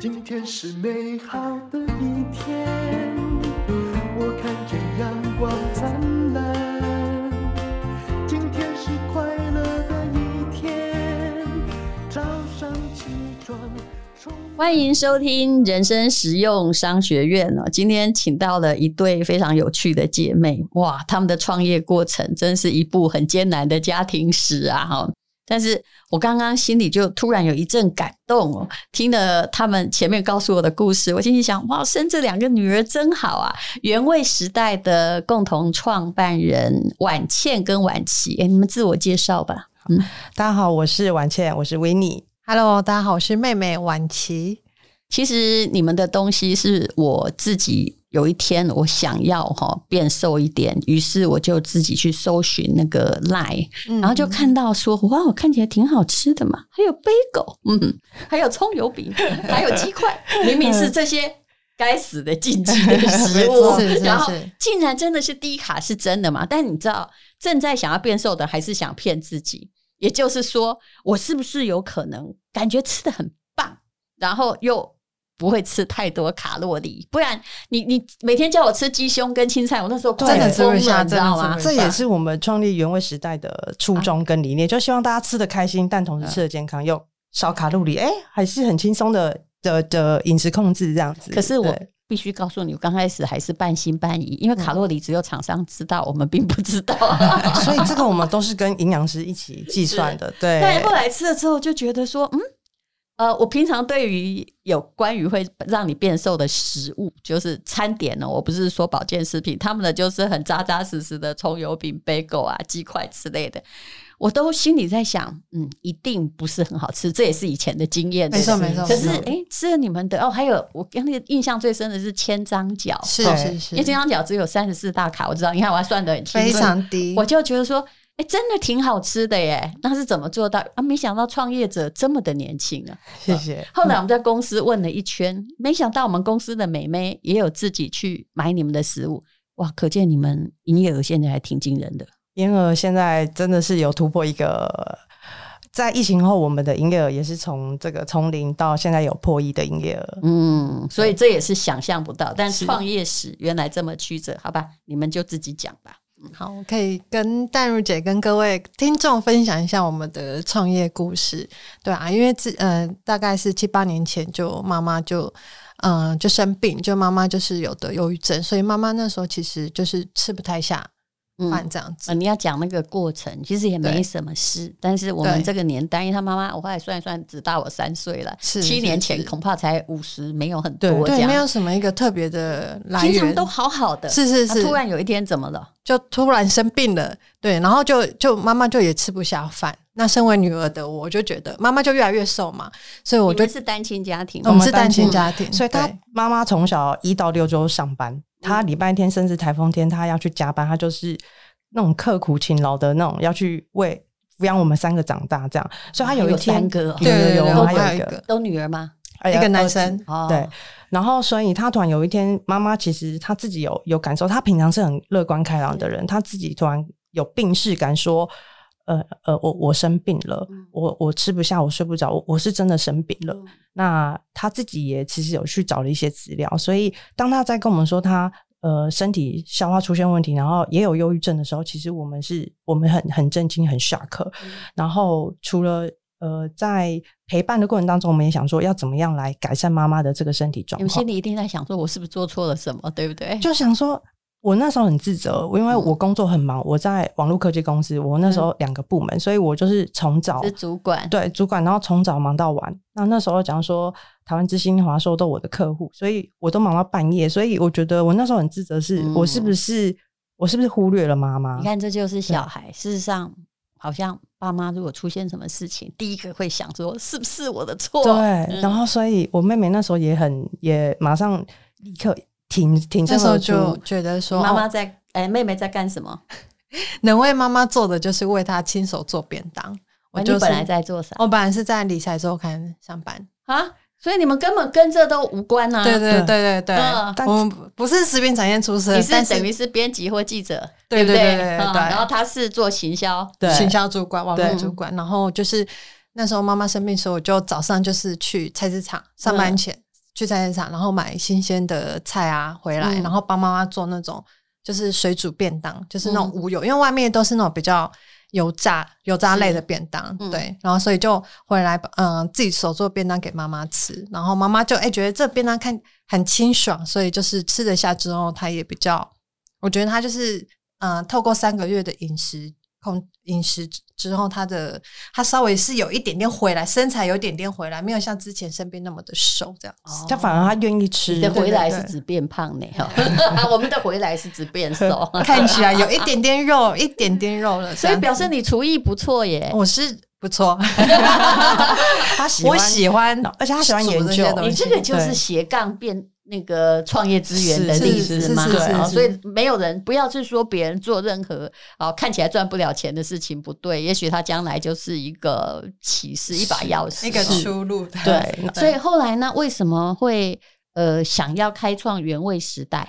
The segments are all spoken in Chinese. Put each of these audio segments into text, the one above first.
今天是美好的一天，我看见阳光灿烂。今天是快乐的一天，早上起床。欢迎收听人生实用商学院哦，今天请到了一对非常有趣的姐妹，哇，她们的创业过程真是一部很艰难的家庭史啊！哈。但是我刚刚心里就突然有一阵感动哦，听了他们前面告诉我的故事，我心里想：哇，生这两个女儿真好啊！原味时代的共同创办人婉倩跟婉琪，哎，你们自我介绍吧。嗯，大家好，我是婉倩，我是维尼。Hello，大家好，我是妹妹婉琪。其实你们的东西是我自己。有一天，我想要哈变瘦一点，于是我就自己去搜寻那个 Line，然后就看到说，哇，我看起来挺好吃的嘛，还有贝果，嗯，还有葱油饼，还有鸡块，明明是这些该死的禁忌 的食物，然后竟然真的是低卡是真的嘛？但你知道，正在想要变瘦的，还是想骗自己，也就是说，我是不是有可能感觉吃得很棒，然后又。不会吃太多卡路里，不然你你每天叫我吃鸡胸跟青菜，我那时候真的吃不下，知道吗？这也是我们创立原味时代的初衷跟理念，啊、就希望大家吃的开心，但同时吃的健康，又少卡路里，哎，还是很轻松的的的饮食控制这样子。可是我必须告诉你，我刚开始还是半信半疑，因为卡路里只有厂商知道，我们并不知道，所以这个我们都是跟营养师一起计算的。对，但后来吃了之后就觉得说，嗯。呃，我平常对于有关于会让你变瘦的食物，就是餐点呢，我不是说保健食品，他们的就是很扎扎实实的葱油饼、bagel 啊、鸡块之类的，我都心里在想，嗯，一定不是很好吃，这也是以前的经验。没错没错。可是，哎、欸，吃了你们的哦，还有我跟那个印象最深的是千张饺，是是是，因为千张饺只有三十四大卡，我知道，你看我还算的很清楚，非常低，我就觉得说。哎，真的挺好吃的耶！那是怎么做到啊？没想到创业者这么的年轻啊！谢谢。后来我们在公司问了一圈，嗯、没想到我们公司的美眉也有自己去买你们的食物。哇，可见你们营业额现在还挺惊人的。营业额现在真的是有突破一个，在疫情后，我们的营业额也是从这个从零到现在有破亿的营业额。嗯，所以这也是想象不到。但创业史原来这么曲折，好吧？你们就自己讲吧。好，我可以跟淡如姐跟各位听众分享一下我们的创业故事，对啊，因为自呃大概是七八年前就妈妈就嗯、就生病，就妈妈就是有得忧郁症，所以妈妈那时候其实就是吃不太下。嗯，这样子，你要讲那个过程，其实也没什么事。但是我们这个年代，因为他妈妈，我后来算一算，只大我三岁了。七年前恐怕才五十，没有很多对，没有什么一个特别的来源，平常都好好的。是是是，突然有一天怎么了？就突然生病了，对，然后就就妈妈就也吃不下饭。那身为女儿的我，就觉得妈妈就越来越瘦嘛，所以我就是单亲家庭，我们是单亲家庭，所以她妈妈从小一到六周上班，她礼拜天甚至台风天她要去加班，她就是。那种刻苦勤劳的那种，要去为抚养我们三个长大，这样，所以她有一天，有三个，对对对，有还有一个，都女儿吗？一个男生，对。然后，所以他突然有一天，妈妈其实他自己有有感受，他平常是很乐观开朗的人，他自己突然有病逝感，说，呃呃，我我生病了，我我吃不下，我睡不着，我我是真的生病了。那他自己也其实有去找了一些资料，所以当他在跟我们说他。呃，身体消化出现问题，然后也有忧郁症的时候，其实我们是，我们很很震惊，很 shock。嗯、然后除了呃，在陪伴的过程当中，我们也想说要怎么样来改善妈妈的这个身体状况。心里一定在想说，我是不是做错了什么，对不对？就想说。我那时候很自责，因为我工作很忙，我在网络科技公司，我那时候两个部门，嗯、所以我就是从早是主管，对主管，然后从早忙到晚。那那时候讲说台湾之星、华收都我的客户，所以我都忙到半夜。所以我觉得我那时候很自责，是我是不是、嗯、我是不是忽略了妈妈？你看，这就是小孩。事实上，好像爸妈如果出现什么事情，第一个会想说是不是我的错？对。嗯、然后，所以我妹妹那时候也很也马上立刻。挺挺，这时候就觉得说，妈妈在哎、欸，妹妹在干什么？能为妈妈做的就是为她亲手做便当。我就本来在做啥？我本来是在理财周刊上班啊，所以你们根本跟这都无关啊。对对对对对，我们不是食品产业出身，你是等于是编辑或记者，对对对对。然后他是做行销，行销主管、网络主管。然后就是那时候妈妈生病的时候，我就早上就是去菜市场上班前。去菜市场，然后买新鲜的菜啊回来，嗯、然后帮妈妈做那种就是水煮便当，就是那种无油，嗯、因为外面都是那种比较油炸油炸类的便当，嗯、对，然后所以就回来嗯、呃、自己手做便当给妈妈吃，然后妈妈就哎、欸、觉得这便当看很清爽，所以就是吃得下之后，她也比较，我觉得她就是嗯、呃、透过三个月的饮食。控饮食之后，他的他稍微是有一点点回来，身材有一点点回来，没有像之前身边那么的瘦这样子。他反而他愿意吃。你的回来是指变胖呢？哈，我们的回来是指变瘦，看起来有一点点肉，一点点肉了，所以表示你厨艺不错耶。我是不错，他喜欢，我喜欢，而且他喜欢研究。你这个就是斜杠变。那个创业资源的例子嘛，对，所以没有人不要去说别人做任何啊看起来赚不了钱的事情不对，也许他将来就是一个启示，一把钥匙，一个出路。对，所以后来呢，为什么会呃想要开创原味时代？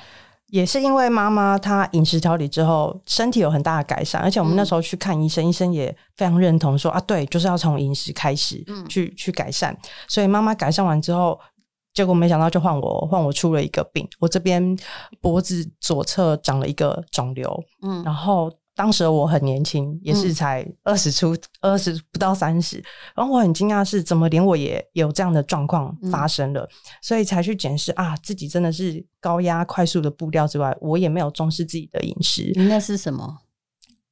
也是因为妈妈她饮食调理之后，身体有很大的改善，而且我们那时候去看医生，医生也非常认同说啊，对，就是要从饮食开始去去改善。所以妈妈改善完之后。结果没想到，就换我换我出了一个病，我这边脖子左侧长了一个肿瘤。嗯，然后当时我很年轻，也是才二十出二十不到三十，然后我很惊讶是怎么连我也有这样的状况发生了，嗯、所以才去检视啊，自己真的是高压快速的步调之外，我也没有重视自己的饮食。那是什么？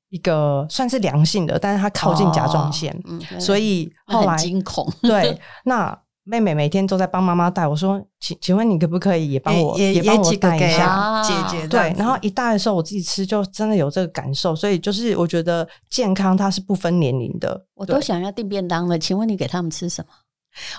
一个算是良性的，但是它靠近甲状腺，哦嗯、所以后来惊恐。对，那。妹妹每天都在帮妈妈带，我说，请请问你可不可以也帮我也也帮我带一下姐姐？对，然后一带的时候，我自己吃就真的有这个感受，所以就是我觉得健康它是不分年龄的。我都想要订便当了，请问你给他们吃什么？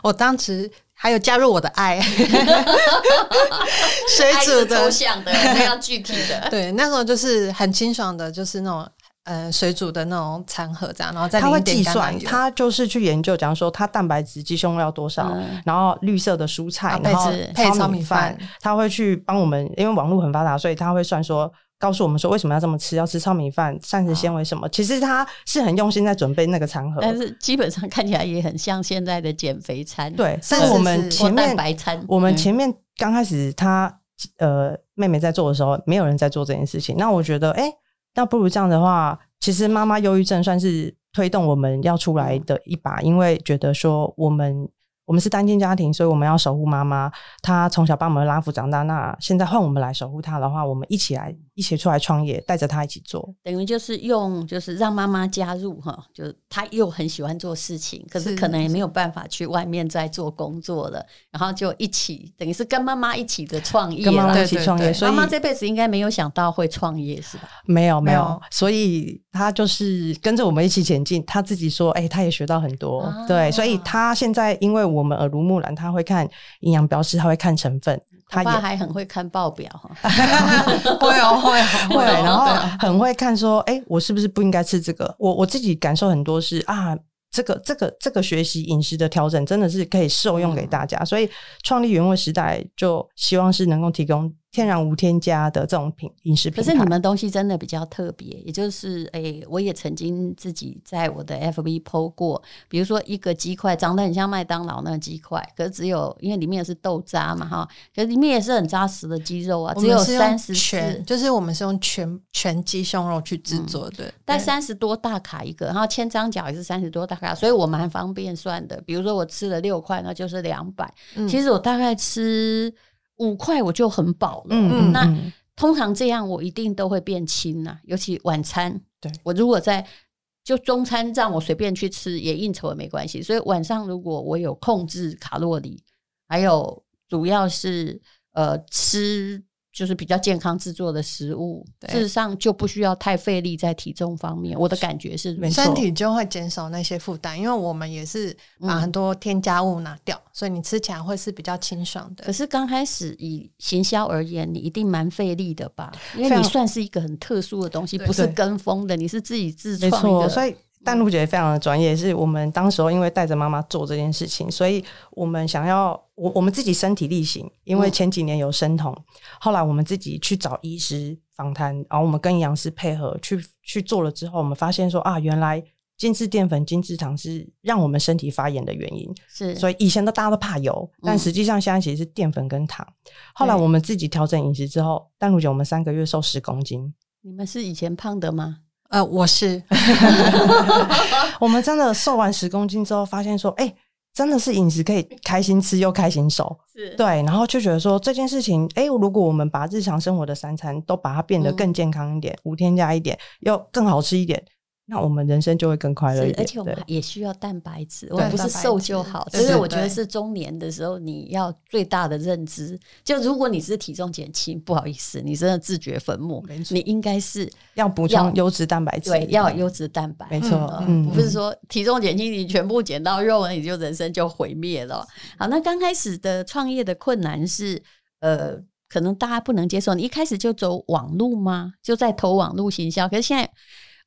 我当时还有加入我的爱，水煮的、抽象的、非常具体的。对，那时候就是很清爽的，就是那种。呃，水煮的那种餐盒这样，然后再他会计算，他就是去研究，假如说他蛋白质、鸡胸要多少，嗯、然后绿色的蔬菜，然后配糙米饭，他会去帮我们，因为网络很发达，所以他会算说，告诉我们说为什么要这么吃，要吃糙米饭，膳食纤维什么。其实他是很用心在准备那个餐盒，但是基本上看起来也很像现在的减肥餐。对，但是我们前面白餐，我们前面刚开始他呃妹妹在做的时候，没有人在做这件事情。那我觉得，哎、欸。那不如这样的话，其实妈妈忧郁症算是推动我们要出来的一把，因为觉得说我们。我们是单亲家庭，所以我们要守护妈妈。她从小帮我们拉扶长大，那现在换我们来守护她的话，我们一起来，一起出来创业，带着她一起做。等于就是用，就是让妈妈加入哈，就是她又很喜欢做事情，可是可能也没有办法去外面再做工作了，然后就一起，等于是跟妈妈一起的创业，跟妈妈一起创业。所以妈妈这辈子应该没有想到会创业，是吧？没有，没有。所以她就是跟着我们一起前进。他自己说，哎、欸，她也学到很多。啊、对，所以他现在因为我。们耳濡目染，他会看营养标识，他会看成分，他爸还很会看报表哈，会哦会会，然后很会看说，哎、欸，我是不是不应该吃这个？我我自己感受很多是啊，这个这个这个学习饮食的调整真的是可以受用给大家，嗯、所以创立原味时代就希望是能够提供。天然无添加的这种品饮食品，可是你们东西真的比较特别，也就是诶、欸，我也曾经自己在我的 FB PO 过，比如说一个鸡块长得很像麦当劳那个鸡块，可是只有因为里面是豆渣嘛哈，可是里面也是很扎实的鸡肉啊，只有三十全，就是我们是用全全鸡胸肉去制作的，嗯、但三十多大卡一个，然后千张角也是三十多大卡，所以我蛮方便算的。比如说我吃了六块，那就是两百、嗯，其实我大概吃。五块我就很饱了，嗯，那通常这样我一定都会变轻呐，尤其晚餐。对，我如果在就中餐让我随便去吃也应酬也没关系，所以晚上如果我有控制卡路里，还有主要是呃吃。就是比较健康制作的食物，事实上就不需要太费力在体重方面。我的感觉是，身体就会减少那些负担，因为我们也是把很多添加物拿掉，嗯、所以你吃起来会是比较清爽的。可是刚开始以行销而言，你一定蛮费力的吧？因为你算是一个很特殊的东西，不是跟风的，你是自己自创的，所以。淡如姐非常的专业，是我们当时候因为带着妈妈做这件事情，所以我们想要我我们自己身体力行，因为前几年有生酮，嗯、后来我们自己去找医师访谈，然后我们跟营养师配合去去做了之后，我们发现说啊，原来精致淀粉、精致糖是让我们身体发炎的原因。是，所以以前都大家都怕油，但实际上现在其实是淀粉跟糖。嗯、后来我们自己调整饮食之后，但如姐我们三个月瘦十公斤。你们是以前胖的吗？呃，我是。我们真的瘦完十公斤之后，发现说，哎、欸。真的是饮食可以开心吃又开心瘦，是对，然后就觉得说这件事情，哎，如果我们把日常生活的三餐都把它变得更健康一点，无添加一点，又更好吃一点。那我们人生就会更快乐一点，而且我们也需要蛋白质，我们不是瘦就好。所以我觉得是中年的时候，你要最大的认知，就如果你是体重减轻，不好意思，你真的自掘坟墓。你应该是要补充优质蛋白质，对，要有优质蛋白。没错，嗯，不是说体重减轻，你全部减到肉，你就人生就毁灭了。好，那刚开始的创业的困难是，呃，可能大家不能接受，你一开始就走网路吗？就在投网路行销，可是现在。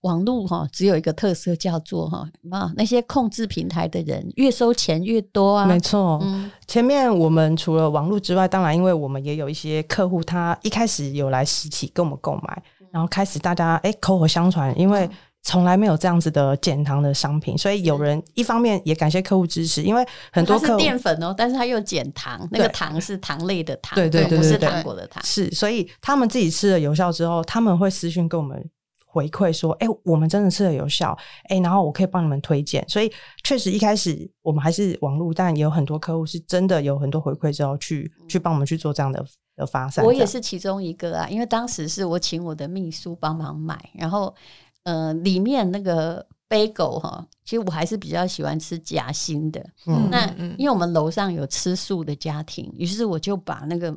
网络哈只有一个特色叫做哈啊，那些控制平台的人越收钱越多啊。没错，嗯，前面我们除了网络之外，当然因为我们也有一些客户，他一开始有来实体跟我们购买，然后开始大家哎口口相传，因为从来没有这样子的减糖的商品，所以有人一方面也感谢客户支持，因为很多是淀粉哦，但是他又减糖，那个糖是糖类的糖，对对对，不是糖果的糖，是，所以他们自己吃了有效之后，他们会私讯跟我们。回馈说：“哎、欸，我们真的吃的有效，哎、欸，然后我可以帮你们推荐。所以确实一开始我们还是网络，但也有很多客户是真的有很多回馈之后去去帮我们去做这样的的发散。我也是其中一个啊，因为当时是我请我的秘书帮忙买，然后呃，里面那个 bagel 哈，其实我还是比较喜欢吃夹心的。嗯，那因为我们楼上有吃素的家庭，于是我就把那个。”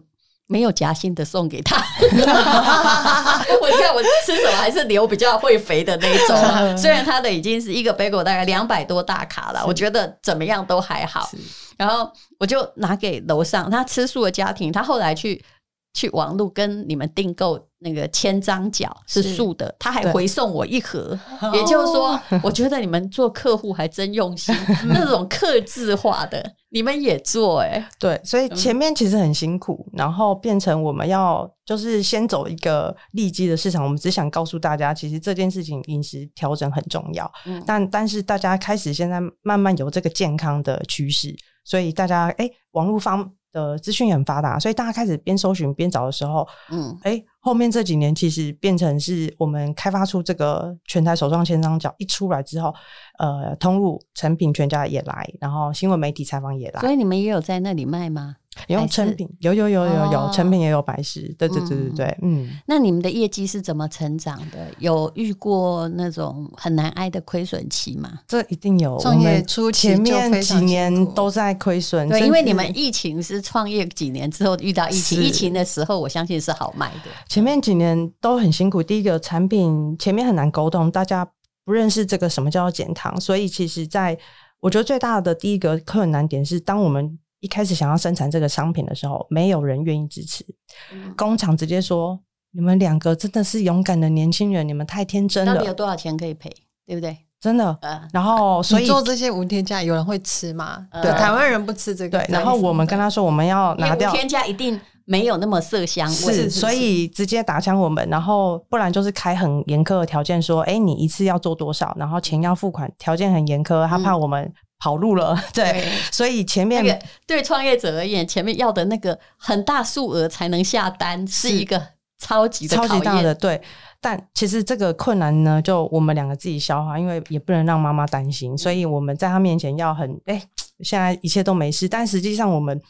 没有夹心的送给他，我看我吃什么还是留比较会肥的那一种啊。虽然他的已经是一个 bagel 大概两百多大卡了，我觉得怎么样都还好。然后我就拿给楼上他吃素的家庭，他后来去去网路跟你们订购。那个千张角是素的，他还回送我一盒，也就是说，我觉得你们做客户还真用心，那种刻字化的你们也做哎、欸，对，所以前面其实很辛苦，然后变成我们要就是先走一个利基的市场，我们只想告诉大家，其实这件事情饮食调整很重要，嗯、但但是大家开始现在慢慢有这个健康的趋势，所以大家哎、欸，网络方的资讯也很发达，所以大家开始边搜寻边找的时候，嗯，哎、欸。后面这几年其实变成是我们开发出这个全台首创千张角一出来之后，呃，通路成品全家也来，然后新闻媒体采访也来，所以你们也有在那里卖吗？有成品，有有有有有，成品也有白石，对对对对对，嗯。那你们的业绩是怎么成长的？有遇过那种很难挨的亏损期吗？这一定有，创业初期前面几年都在亏损，对，因为你们疫情是创业几年之后遇到疫情，疫情的时候我相信是好卖的。前面几年都很辛苦，第一个产品前面很难沟通，大家不认识这个什么叫做减糖，所以其实在我觉得最大的第一个困难点是当我们。一开始想要生产这个商品的时候，没有人愿意支持。嗯、工厂直接说：“你们两个真的是勇敢的年轻人，你们太天真了。”到底有多少钱可以赔？对不对？真的。呃、然后，所以做这些无添加，有人会吃吗？对，台湾人不吃这个。对。然后我们跟他说，我们要拿掉无添加，一定没有那么色香味。是，所以直接打枪我们。然后不然就是开很严苛的条件，说：“哎，你一次要做多少？然后钱要付款，条件很严苛。”他怕我们。跑路了，对，对，所以前面、那个、对创业者而言，前面要的那个很大数额才能下单，是一个超级的超级大的对。但其实这个困难呢，就我们两个自己消化，因为也不能让妈妈担心，所以我们在她面前要很哎、欸，现在一切都没事。但实际上，我们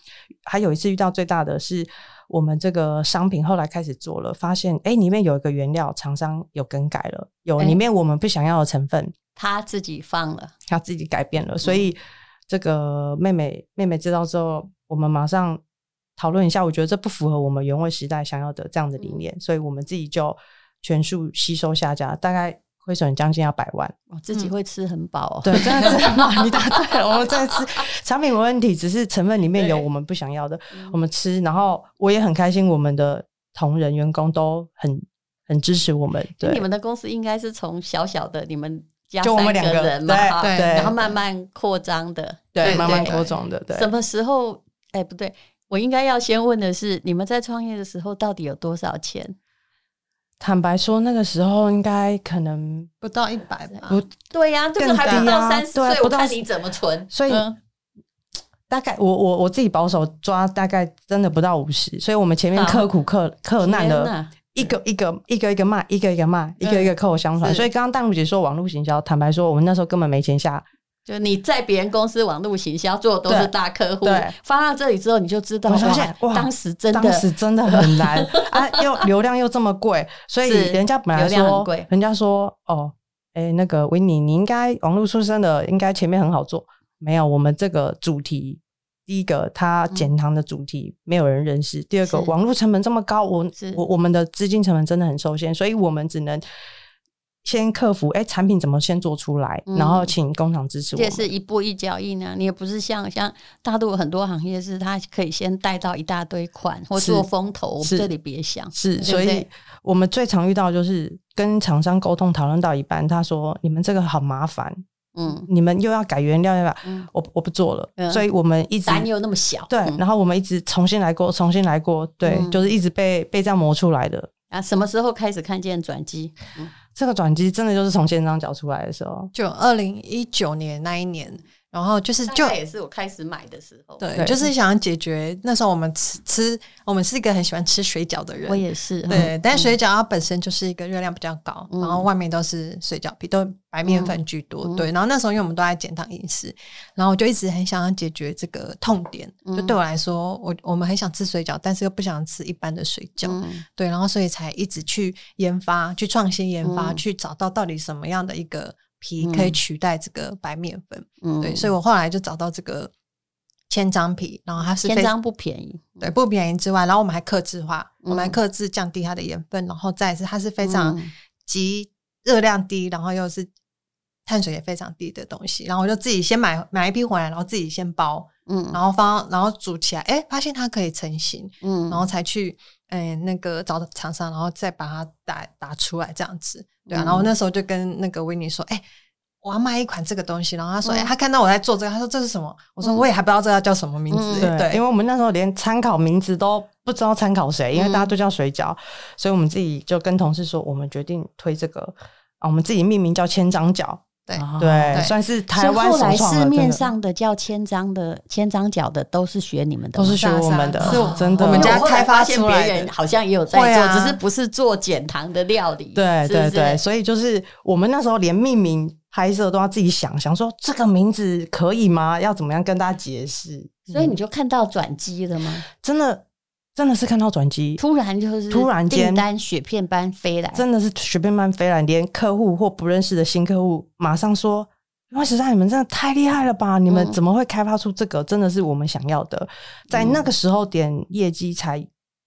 还有一次遇到最大的是，我们这个商品后来开始做了，发现哎、欸，里面有一个原料厂商有更改了，有里面我们不想要的成分。欸他自己放了，他自己改变了，所以这个妹妹妹妹知道之后，我们马上讨论一下。我觉得这不符合我们原味时代想要的这样的理念，嗯、所以我们自己就全数吸收下架，大概亏损将近要百万。我自己会吃很饱、哦，对，真的吃很饱。你答对了，我们在吃产品没问题，只是成分里面有我们不想要的，我们吃。然后我也很开心，我们的同仁员工都很很支持我们。对，你们的公司应该是从小小的你们。就我们两个人嘛，对，然后慢慢扩张的，对，慢慢扩张的，对。什么时候？哎，不对，我应该要先问的是，你们在创业的时候到底有多少钱？坦白说，那个时候应该可能不到一百吧。不对呀、啊，这个还不到三十岁，我看你怎么存。所以、嗯、大概我我我自己保守抓，大概真的不到五十。所以我们前面刻苦克克难的，一个一个一个一个卖，一个一个卖，一个一个口口相传。所以刚刚淡如姐说网络行销，坦白说，我们那时候根本没钱下。就你在别人公司网络行销做的都是大客户，发到这里之后你就知道，我发现哇，当时真的当时真的很难 啊，又流量又这么贵，所以人家本来说，人家说哦，哎、欸，那个维尼，你应该网络出身的，应该前面很好做。没有，我们这个主题，第一个它减糖的主题没有人认识，嗯、第二个网络成本这么高，我我我们的资金成本真的很受限，所以我们只能。先克服，哎、欸，产品怎么先做出来，嗯、然后请工厂支持我。这是一步一脚印啊，你也不是像像大陆很多行业是，它可以先带到一大堆款或做风投，我们这里别想。是，所以我们最常遇到就是跟厂商沟通讨论到一半，他说你们这个好麻烦，嗯，你们又要改原料，要、嗯、我我不做了、嗯，所以我们一直胆又那么小，对、嗯，然后我们一直重新来过，重新来过，对，嗯、就是一直被被这样磨出来的。啊，什么时候开始看见转机？嗯。这个转机真的就是从现场找出来的时候，就二零一九年那一年。然后就是，就也是我开始买的时候，对，就是想要解决那时候我们吃吃，我们是一个很喜欢吃水饺的人，我也是，对，嗯、但水饺它本身就是一个热量比较高，嗯、然后外面都是水饺皮，都白面粉居多，嗯、对。然后那时候因为我们都在减糖饮食，然后我就一直很想要解决这个痛点，就对我来说，我我们很想吃水饺，但是又不想吃一般的水饺，嗯、对，然后所以才一直去研发，去创新研发，嗯、去找到到底什么样的一个。皮可以取代这个白面粉，嗯，对，所以我后来就找到这个千张皮，然后它是千张不便宜，对，不便宜之外，然后我们还克制化，嗯、我们还克制降低它的盐分，然后再是它是非常极热量低，然后又是碳水也非常低的东西，然后我就自己先买买一批回来，然后自己先包，嗯，然后放，然后煮起来，哎、欸，发现它可以成型，嗯，然后才去，哎、欸，那个找厂商，然后再把它打打出来这样子。对啊，然后我那时候就跟那个维尼说：“哎、欸，我要卖一款这个东西。”然后他说：“哎、嗯欸，他看到我在做这个，他说这是什么？”我说：“我也还不知道这个叫什么名字。嗯”对，对，因为我们那时候连参考名字都不知道参考谁，因为大家都叫水饺、嗯，所以我们自己就跟同事说，我们决定推这个啊，我们自己命名叫千张饺。对对，算是台湾后来市面上的叫千张的千张角的都是学你们的，都是学我们的，是真的。我们家开发现别人，好像也有在做，啊、只是不是做减糖的料理。对对对，所以就是我们那时候连命名拍摄都要自己想想说这个名字可以吗？要怎么样跟大家解释？所以你就看到转机了吗？真的。真的是看到转机，突然就是突然间订单雪片般飞来，真的是雪片般飞来，连客户或不认识的新客户马上说：“哇，实在你们真的太厉害了吧！你们怎么会开发出这个？真的是我们想要的。”在那个时候点业绩才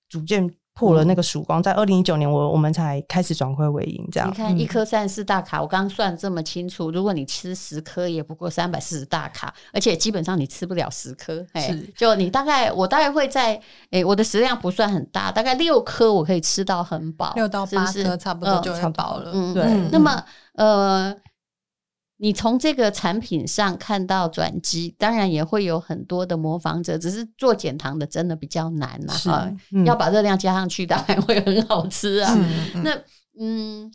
逐渐。破了那个曙光，在二零一九年，我我们才开始转亏为盈。这样，你看一颗三十四大卡，我刚刚算这么清楚，如果你吃十颗，也不过三百四十大卡，而且基本上你吃不了十颗。是，就你大概，我大概会在，哎、欸，我的食量不算很大，大概六颗我可以吃到很饱，六到八颗差不多就很饱了。嗯，对。那么，呃。你从这个产品上看到转机，当然也会有很多的模仿者，只是做减糖的真的比较难呐、啊。啊、嗯，要把热量加上去，当然会很好吃啊。嗯那嗯，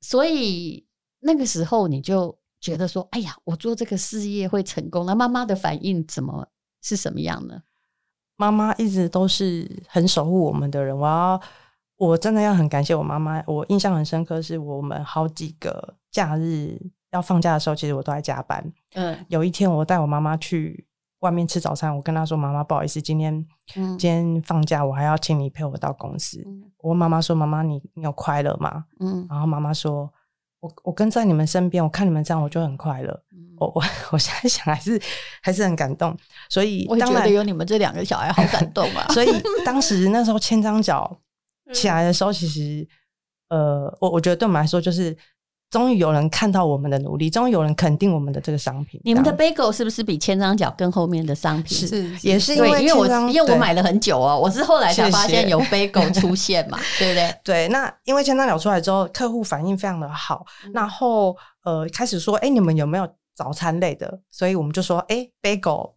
所以那个时候你就觉得说，哎呀，我做这个事业会成功。那妈妈的反应怎么是什么样呢？妈妈一直都是很守护我们的人，我要我真的要很感谢我妈妈。我印象很深刻，是我们好几个假日。要放假的时候，其实我都在加班。嗯，有一天我带我妈妈去外面吃早餐，我跟她说：“妈妈，不好意思，今天、嗯、今天放假，我还要请你陪我到公司。嗯”我问妈妈说：“妈妈，你你有快乐吗？”嗯，然后妈妈说：“我我跟在你们身边，我看你们这样，我就很快乐。嗯”我我我现在想还是还是很感动，所以我觉得有你们这两个小孩好感动啊！所以 当时那时候千张脚起来的时候，其实呃，我我觉得对我们来说就是。终于有人看到我们的努力，终于有人肯定我们的这个商品。你们的 bagel 是不是比千张角更后面的商品？是，也是因为因为我因为我买了很久哦，我是后来才发现有 bagel 出现嘛，对不对？对，那因为千张角出来之后，客户反应非常的好，嗯、然后呃开始说，哎，你们有没有早餐类的？所以我们就说，哎，bagel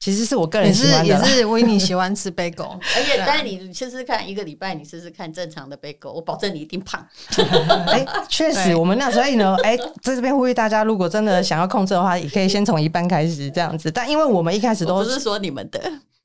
其实是我个人也是喜欢的啦，也是维尼喜欢吃 贝果，而且，但是你试试看，一个礼拜你试试看正常的贝果，我保证你一定胖。哎，确实，我们那所以呢，哎，在这边呼吁大家，如果真的想要控制的话，也可以先从一半开始这样子。但因为我们一开始都不是说你们的，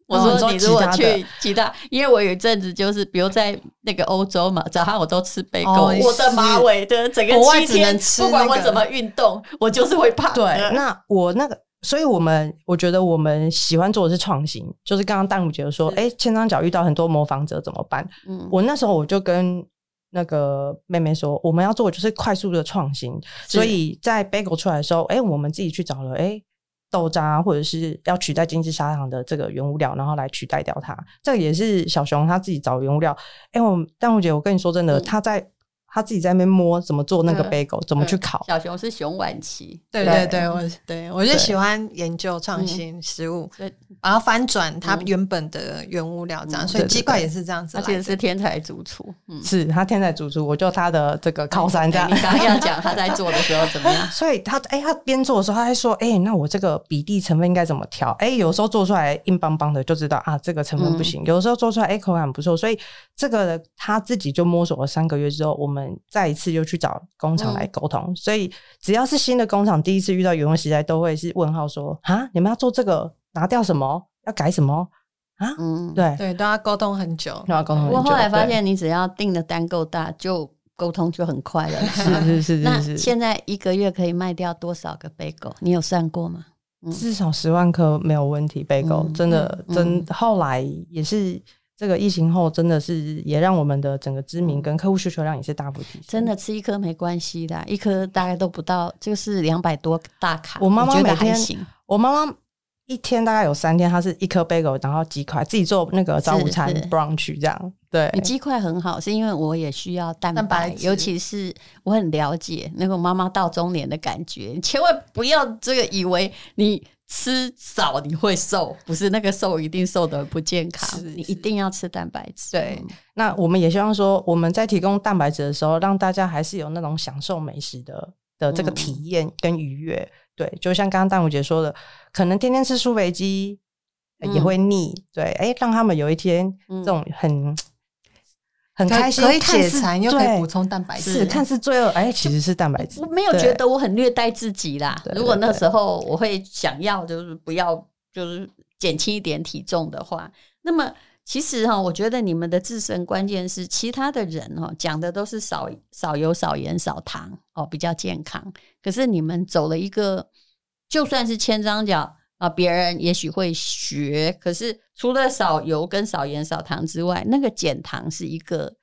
哦、我说你如果其他去其他，因为我有一阵子就是，比如在那个欧洲嘛，早上我都吃贝果，哦、我的马尾的整个七天，不管我怎么运动，我就是会胖。对，那我那个。所以，我们我觉得我们喜欢做的是创新，就是刚刚淡如姐说，哎，千张角遇到很多模仿者怎么办？嗯，我那时候我就跟那个妹妹说，我们要做的就是快速的创新。所以在 bagel 出来的时候，哎，我们自己去找了，哎，豆渣或者是要取代精致砂糖的这个原物料，然后来取代掉它。这个也是小熊他自己找原物料。哎，我淡如姐，我跟你说真的，他在。他自己在那边摸怎么做那个 bagel，怎么去烤。小熊是熊晚期，对对对，我对我就喜欢研究创新食物，对，然后翻转它原本的原物料这样，所以鸡块也是这样子。而且是天才主厨，是他天才主厨，我就他的这个靠山。这样，你刚刚 要讲他在做的时候怎么样？所以他哎，他边做的时候，他还说，哎，那我这个比例成分应该怎么调？哎，有时候做出来硬邦邦的，就知道啊，这个成分不行。有时候做出来哎，口感不错，所以这个他自己就摸索了三个月之后，我们在。再一次又去找工厂来沟通，嗯、所以只要是新的工厂，第一次遇到员工时代都会是问号说啊，你们要做这个，拿掉什么，要改什么啊？嗯，对对，都要沟通很久，都要沟通很久。我后来发现，你只要订的单够大，就沟通就很快了。是是是是。那现在一个月可以卖掉多少个 bagel？你有算过吗？嗯、至少十万颗没有问题。bagel 真的真，后来也是。这个疫情后，真的是也让我们的整个知名跟客户需求量也是大幅提升。真的吃一颗没关系的，一颗大概都不到，就是两百多大卡。我妈妈每天，行我妈妈一天大概有三天，她是一颗 bagel，然后鸡块，自己做那个早午餐 brunch 这样。对，你鸡块很好，是因为我也需要蛋白，蛋白尤其是我很了解那个妈妈到中年的感觉，你千万不要这个以为你。吃少你会瘦，不是那个瘦一定瘦的不健康。你一定要吃蛋白质。对，那我们也希望说，我们在提供蛋白质的时候，让大家还是有那种享受美食的的这个体验跟愉悦。嗯、对，就像刚刚淡如姐说的，可能天天吃舒肥鸡也会腻。嗯、对，哎、欸，让他们有一天这种很。嗯很开心，可以解馋又可以补充蛋白质，是看似罪恶，哎，其实是蛋白质。我没有觉得我很虐待自己啦。如果那时候我会想要，就是不要，就是减轻一点体重的话，那么其实哈，我觉得你们的自身关键是其他的人哈讲的都是少少油、少盐、少糖哦，比较健康。可是你们走了一个，就算是千张脚。啊，别人也许会学，可是除了少油跟少盐少糖之外，那个减糖是一个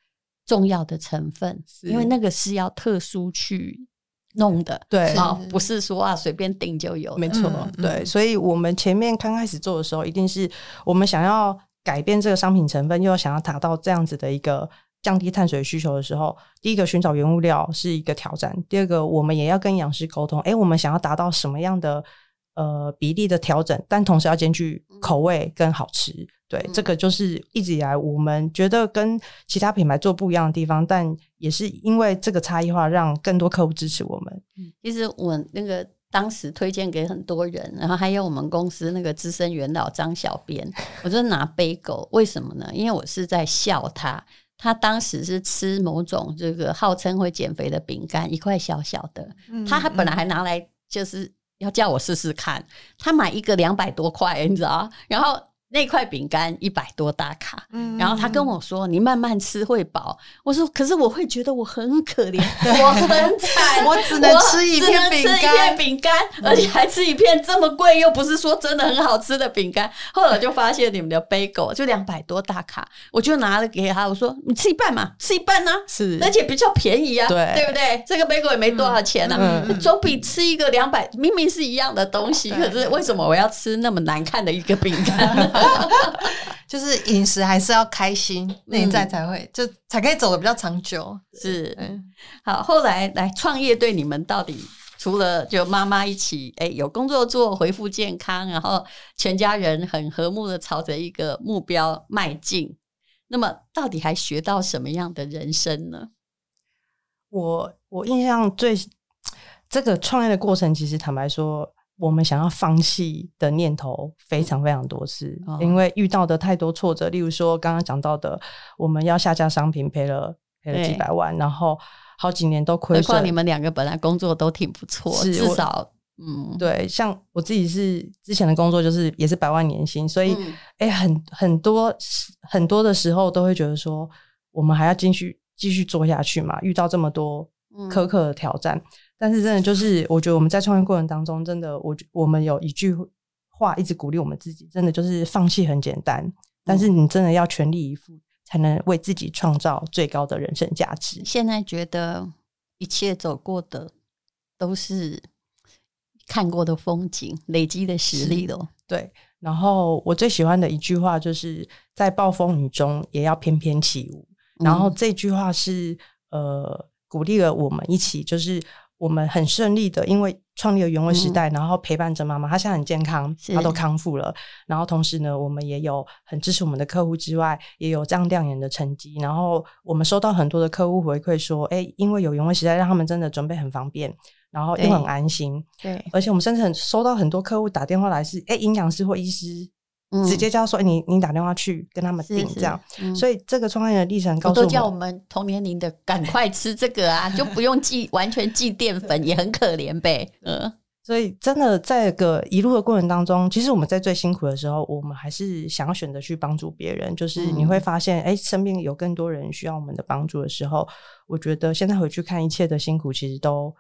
重要的成分，因为那个是要特殊去弄的，对，啊，不是说啊随便定就有，没错，嗯、对，所以我们前面刚开始做的时候，一定是我们想要改变这个商品成分，又想要达到这样子的一个降低碳水需求的时候，第一个寻找原物料是一个挑战，第二个我们也要跟营养师沟通，哎，我们想要达到什么样的。呃，比例的调整，但同时要兼具口味跟好吃。对，嗯、这个就是一直以来我们觉得跟其他品牌做不一样的地方，但也是因为这个差异化，让更多客户支持我们。其实我那个当时推荐给很多人，然后还有我们公司那个资深元老张小编，我就拿 bagel，为什么呢？因为我是在笑他，他当时是吃某种这个号称会减肥的饼干，一块小小的，嗯、他还本来还拿来就是。要叫我试试看，他买一个两百多块，你知道？然后。那块饼干一百多大卡，嗯、然后他跟我说：“你慢慢吃会饱。”我说：“可是我会觉得我很可怜，我很惨，我只能吃一片饼干，饼干，而且还吃一片这么贵又不是说真的很好吃的饼干。”后来就发现你们的 bagel 就两百多大卡，我就拿了给他，我说：“你吃一半嘛，吃一半呢、啊，是，而且比较便宜啊，对，对不对？这个 bagel 也没多少钱啊，嗯、总比吃一个两百明明是一样的东西，可是为什么我要吃那么难看的一个饼干？” 就是饮食还是要开心，内在才会、嗯、就才可以走的比较长久。是，嗯，好，后来来创业对你们到底除了就妈妈一起哎、欸、有工作做，恢复健康，然后全家人很和睦的朝着一个目标迈进，那么到底还学到什么样的人生呢？我我印象最这个创业的过程，其实坦白说。我们想要放弃的念头非常非常多次，哦、因为遇到的太多挫折。例如说，刚刚讲到的，我们要下架商品，赔了赔了几百万，然后好几年都亏损。你们两个本来工作都挺不错，至少嗯，对。像我自己是之前的工作，就是也是百万年薪，所以哎、嗯欸，很很多很多的时候都会觉得说，我们还要继续继续做下去嘛？遇到这么多苛刻的挑战。嗯但是真的就是，我觉得我们在创业过程当中，真的，我我们有一句话一直鼓励我们自己，真的就是放弃很简单，但是你真的要全力以赴，才能为自己创造最高的人生价值。现在觉得一切走过的都是看过的风景，累积的实力了。对，然后我最喜欢的一句话就是在暴风雨中也要翩翩起舞。然后这句话是呃鼓励了我们一起就是。我们很顺利的，因为创立了原味时代，嗯、然后陪伴着妈妈，她现在很健康，她都康复了。然后同时呢，我们也有很支持我们的客户之外，也有这样亮眼的成绩。然后我们收到很多的客户回馈说，哎，因为有原味时代，让他们真的准备很方便，然后又很安心。对，对，而且我们甚至很收到很多客户打电话来是，哎，营养师或医师。直接叫说，欸、你你打电话去跟他们订这样，嗯、所以这个创业的历程告诉我们，都叫我们同年龄的赶快吃这个啊，就不用忌完全忌淀粉，也很可怜呗。嗯，所以真的在个一路的过程当中，其实我们在最辛苦的时候，我们还是想要选择去帮助别人。就是你会发现，哎、欸，身边有更多人需要我们的帮助的时候，我觉得现在回去看一切的辛苦，其实都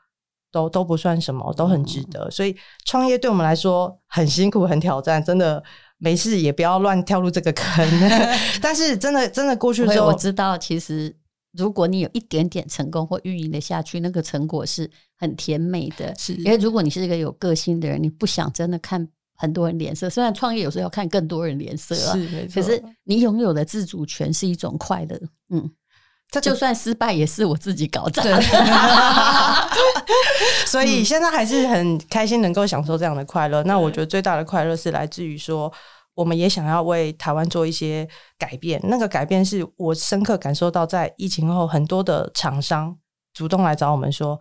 都都不算什么，都很值得。嗯、所以创业对我们来说很辛苦、很挑战，真的。没事，也不要乱跳入这个坑。但是真的，真的过去之后，我知道，其实如果你有一点点成功或运营的下去，那个成果是很甜美的。是，因为如果你是一个有个性的人，你不想真的看很多人脸色。虽然创业有时候要看更多人脸色啊，是。可是你拥有的自主权是一种快乐。嗯，这就算失败也是我自己搞砸的。所以现在还是很开心能够享受这样的快乐。那我觉得最大的快乐是来自于说。我们也想要为台湾做一些改变，那个改变是我深刻感受到，在疫情后，很多的厂商主动来找我们说：“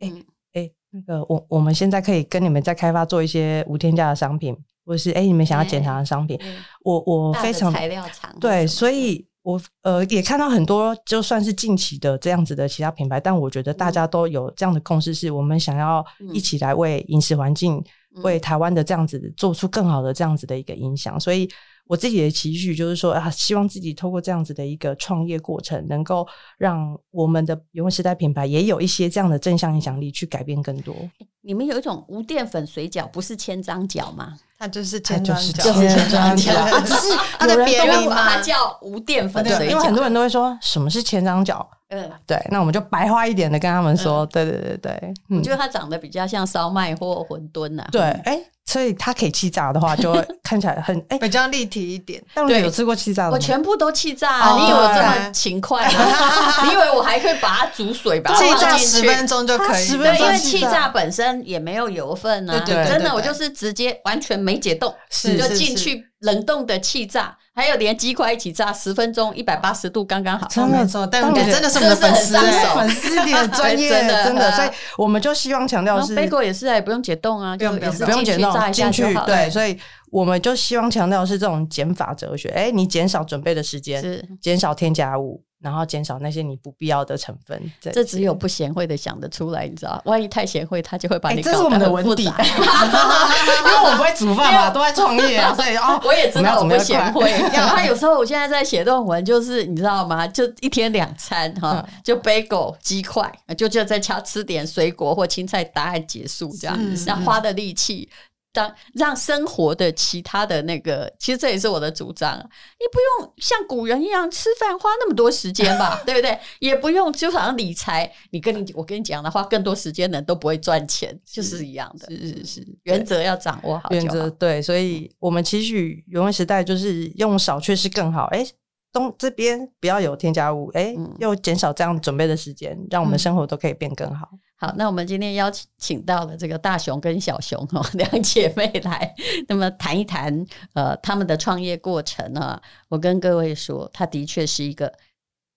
哎、欸、哎、欸，那个我我们现在可以跟你们再开发做一些无添加的商品，或者是哎、欸、你们想要检查的商品。欸”我我非常材料厂对，所以我呃也看到很多就算是近期的这样子的其他品牌，但我觉得大家都有这样的共识，是我们想要一起来为饮食环境。为台湾的这样子做出更好的这样子的一个影响，所以我自己的期许就是说啊，希望自己透过这样子的一个创业过程，能够让我们的原味时代品牌也有一些这样的正向影响力，去改变更多。你们有一种无淀粉水饺，不是千张饺吗？它就是 千张饺，就是千张饺，只是 它的别名它叫无淀粉水饺。因为很多人都会说什么是千张饺？嗯，对，那我们就白话一点的跟他们说，对对对对，我觉得它长得比较像烧麦或馄饨呐。对，哎。所以它可以气炸的话，就会看起来很 哎、欸、比较立体一点。但我有吃过气炸的，我全部都气炸、啊。Oh, 你以为我这么勤快吗？你以为我还可以把它煮水，把它气炸十分钟就可以？对，因为气炸本身也没有油分啊。对对，真的，我就是直接完全没解冻，就进去冷冻的气炸。还有连鸡块一起炸十分钟，一百八十度刚刚好。真的说，但我觉得真的是我们的粉丝，粉丝点的专业，真的，真的。所以我们就希望强调是，bagel 也是哎不用解冻啊，不用不用不用解冻，进去对。所以我们就希望强调是这种减法哲学。哎，你减少准备的时间，减少添加物。然后减少那些你不必要的成分，这只有不贤惠的想得出来，你知道？万一太贤惠，他就会把你搞得很复杂。这是我们的文底，因为我不会煮饭嘛，都在创业啊，所以哦，我也知道我不贤惠。然后有时候，我现在在写论文，就是你知道吗？就一天两餐哈，就 bagel 鸡块，就就在家吃点水果或青菜，答案结束这样子，要花的力气。当让生活的其他的那个，其实这也是我的主张。你不用像古人一样吃饭花那么多时间吧，对不对？也不用就好像理财，你跟你我跟你讲的话，更多时间的人都不会赚钱，就是一样的。是是是，原则要掌握好。原则对，所以我们期许原味时代就是用少却是更好。哎，东这边不要有添加物，哎，又减少这样准备的时间，让我们生活都可以变更好。嗯好，那我们今天邀请到了这个大熊跟小熊哦，两姐妹来，那么谈一谈呃他们的创业过程啊。我跟各位说，它的确是一个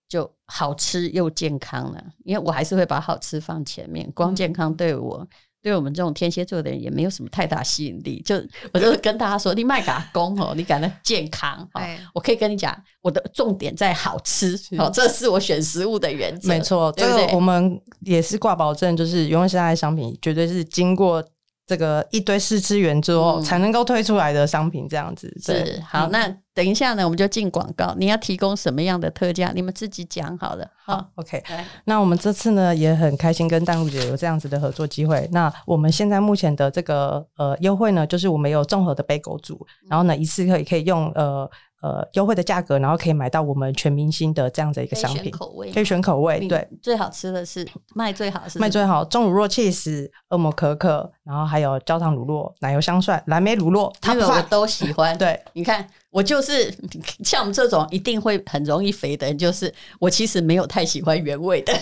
就好吃又健康了，因为我还是会把好吃放前面，光健康对我对我们这种天蝎座的人也没有什么太大吸引力。就我就跟大家说，你麦嘎工哦，你感到健康哈，我可以跟你讲，我的重点在好吃，好，这是我选食物的原则。没错，这个我们也是挂保证，就是永远是爱商品绝对是经过。这个一堆试吃员之后才能够推出来的商品，这样子、嗯、是好。那等一下呢，我们就进广告。你要提供什么样的特价？你们自己讲好了。好，OK。那我们这次呢也很开心跟淡如姐有这样子的合作机会。那我们现在目前的这个呃优惠呢，就是我们有综合的杯狗组，然后呢一次可以可以用呃。呃，优惠的价格，然后可以买到我们全明星的这样的一个商品，可以选口味，可以选口味。对，最好吃的是卖最好是卖最好，重乳酪 cheese、恶魔可可，然后还有焦糖乳酪、奶油香蒜、蓝莓乳酪，他们我都喜欢。对，你看。我就是 像我们这种一定会很容易肥的人，就是我其实没有太喜欢原味的，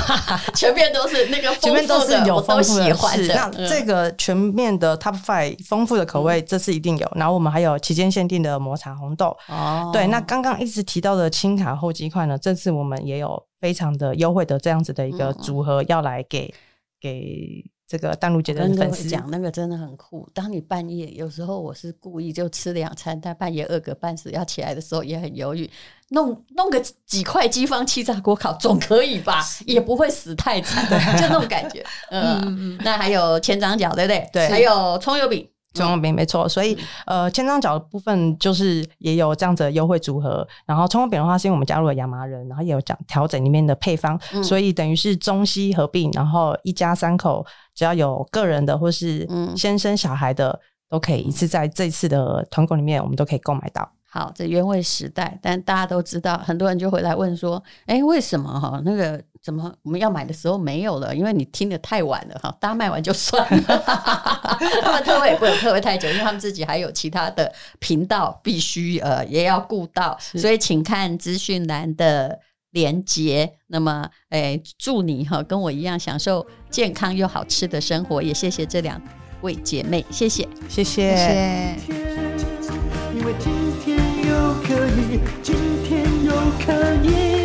全面都是那个全面都是有丰富的，我都喜欢的。那这个全面的 Top Five 丰富的口味，这次一定有。然后我们还有期间限定的抹茶红豆。哦，对，那刚刚一直提到的轻卡后鸡块呢，这次我们也有非常的优惠的这样子的一个组合要来给给。这个淡如姐的粉丝讲那个真的很酷。当你半夜有时候我是故意就吃两餐，但半夜饿个半死要起来的时候也很犹豫，弄弄个几块鸡方气炸锅烤总可以吧？也不会死太惨，就那种感觉。嗯嗯。那还有千张角对不对？对。还有葱油饼。中油饼没错，所以呃，千张角的部分就是也有这样子的优惠组合。然后葱油饼的话，是因为我们加入了亚麻仁，然后也有讲调整里面的配方，嗯、所以等于是中西合并，然后一家三口只要有个人的或是先生小孩的，嗯、都可以一次在这次的团购里面，我们都可以购买到。好，这原味时代，但大家都知道，很多人就回来问说，哎，为什么哈那个怎么我们要买的时候没有了？因为你听的太晚了哈，大家卖完就算了。他们特惠也不能特惠太久，因为他们自己还有其他的频道必须呃也要顾到，所以请看资讯栏的连结。那么，哎，祝你哈跟我一样享受健康又好吃的生活，也谢谢这两位姐妹，谢谢，谢谢。谢谢因为今天又可以